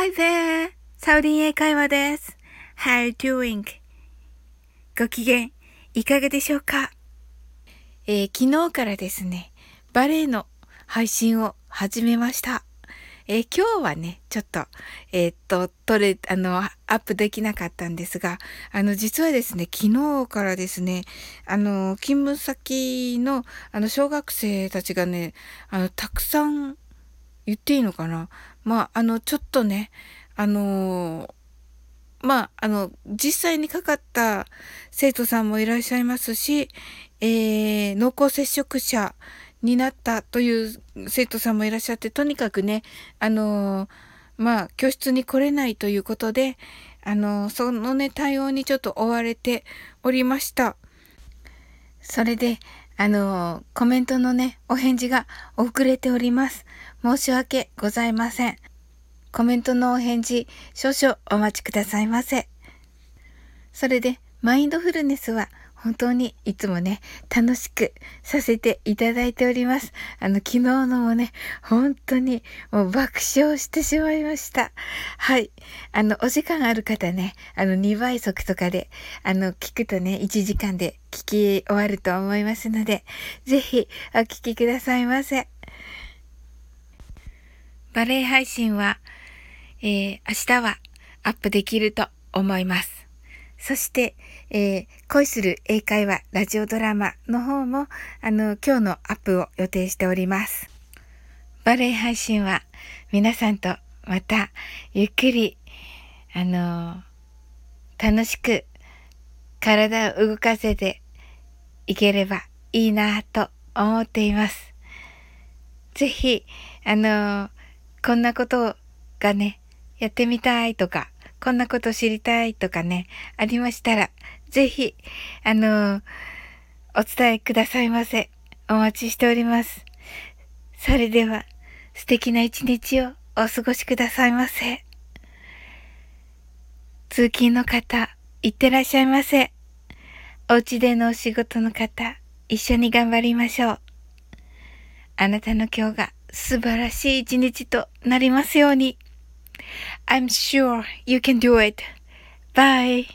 Hi there! サウリン英会話です。How you doing? ご機嫌いかがでしょうか、えー、昨日からですね、バレエの配信を始めました。えー、今日はね、ちょっと、えー、っと、撮れ、あの、アップできなかったんですが、あの、実はですね、昨日からですね、あの、勤務先の、あの、小学生たちがね、あの、たくさん言っていいのかな？まあ、あの、ちょっとね、あのまあ、あの、実際にかかった生徒さんもいらっしゃいますし、えー、濃厚接触者になったという生徒さんもいらっしゃって、とにかくね、あのまあ、教室に来れないということで、あのそのね、対応にちょっと追われておりました。それで、あの、コメントのね、お返事が遅れております。申し訳ございません。コメントのお返事、少々お待ちくださいませ。それで、マインドフルネスは本当にいつもね、楽しくさせていただいております。あの、昨日のもね、本当にもう爆笑してしまいました。はい。あの、お時間ある方ね、あの、2倍速とかで、あの、聞くとね、1時間で聞き終わると思いますので、ぜひお聞きくださいませ。バレエ配信は、えー、明日はアップできると思います。そして、えー、恋する英会話ラジオドラマの方も、あの、今日のアップを予定しております。バレエ配信は皆さんとまたゆっくり、あの楽しく体を動かせていければいいなと思っています。ぜひ、あのこんなことがね、やってみたいとか、こんなこと知りたいとかね、ありましたら、ぜひ、あのお伝えくださいませ。お待ちしております。それでは、素敵な一日をお過ごしくださいませ。通勤の方、いってらっしゃいませ。お家でのお仕事の方、一緒に頑張りましょう。あなたの今日が素晴らしい一日となりますように。I'm sure you can do it. Bye.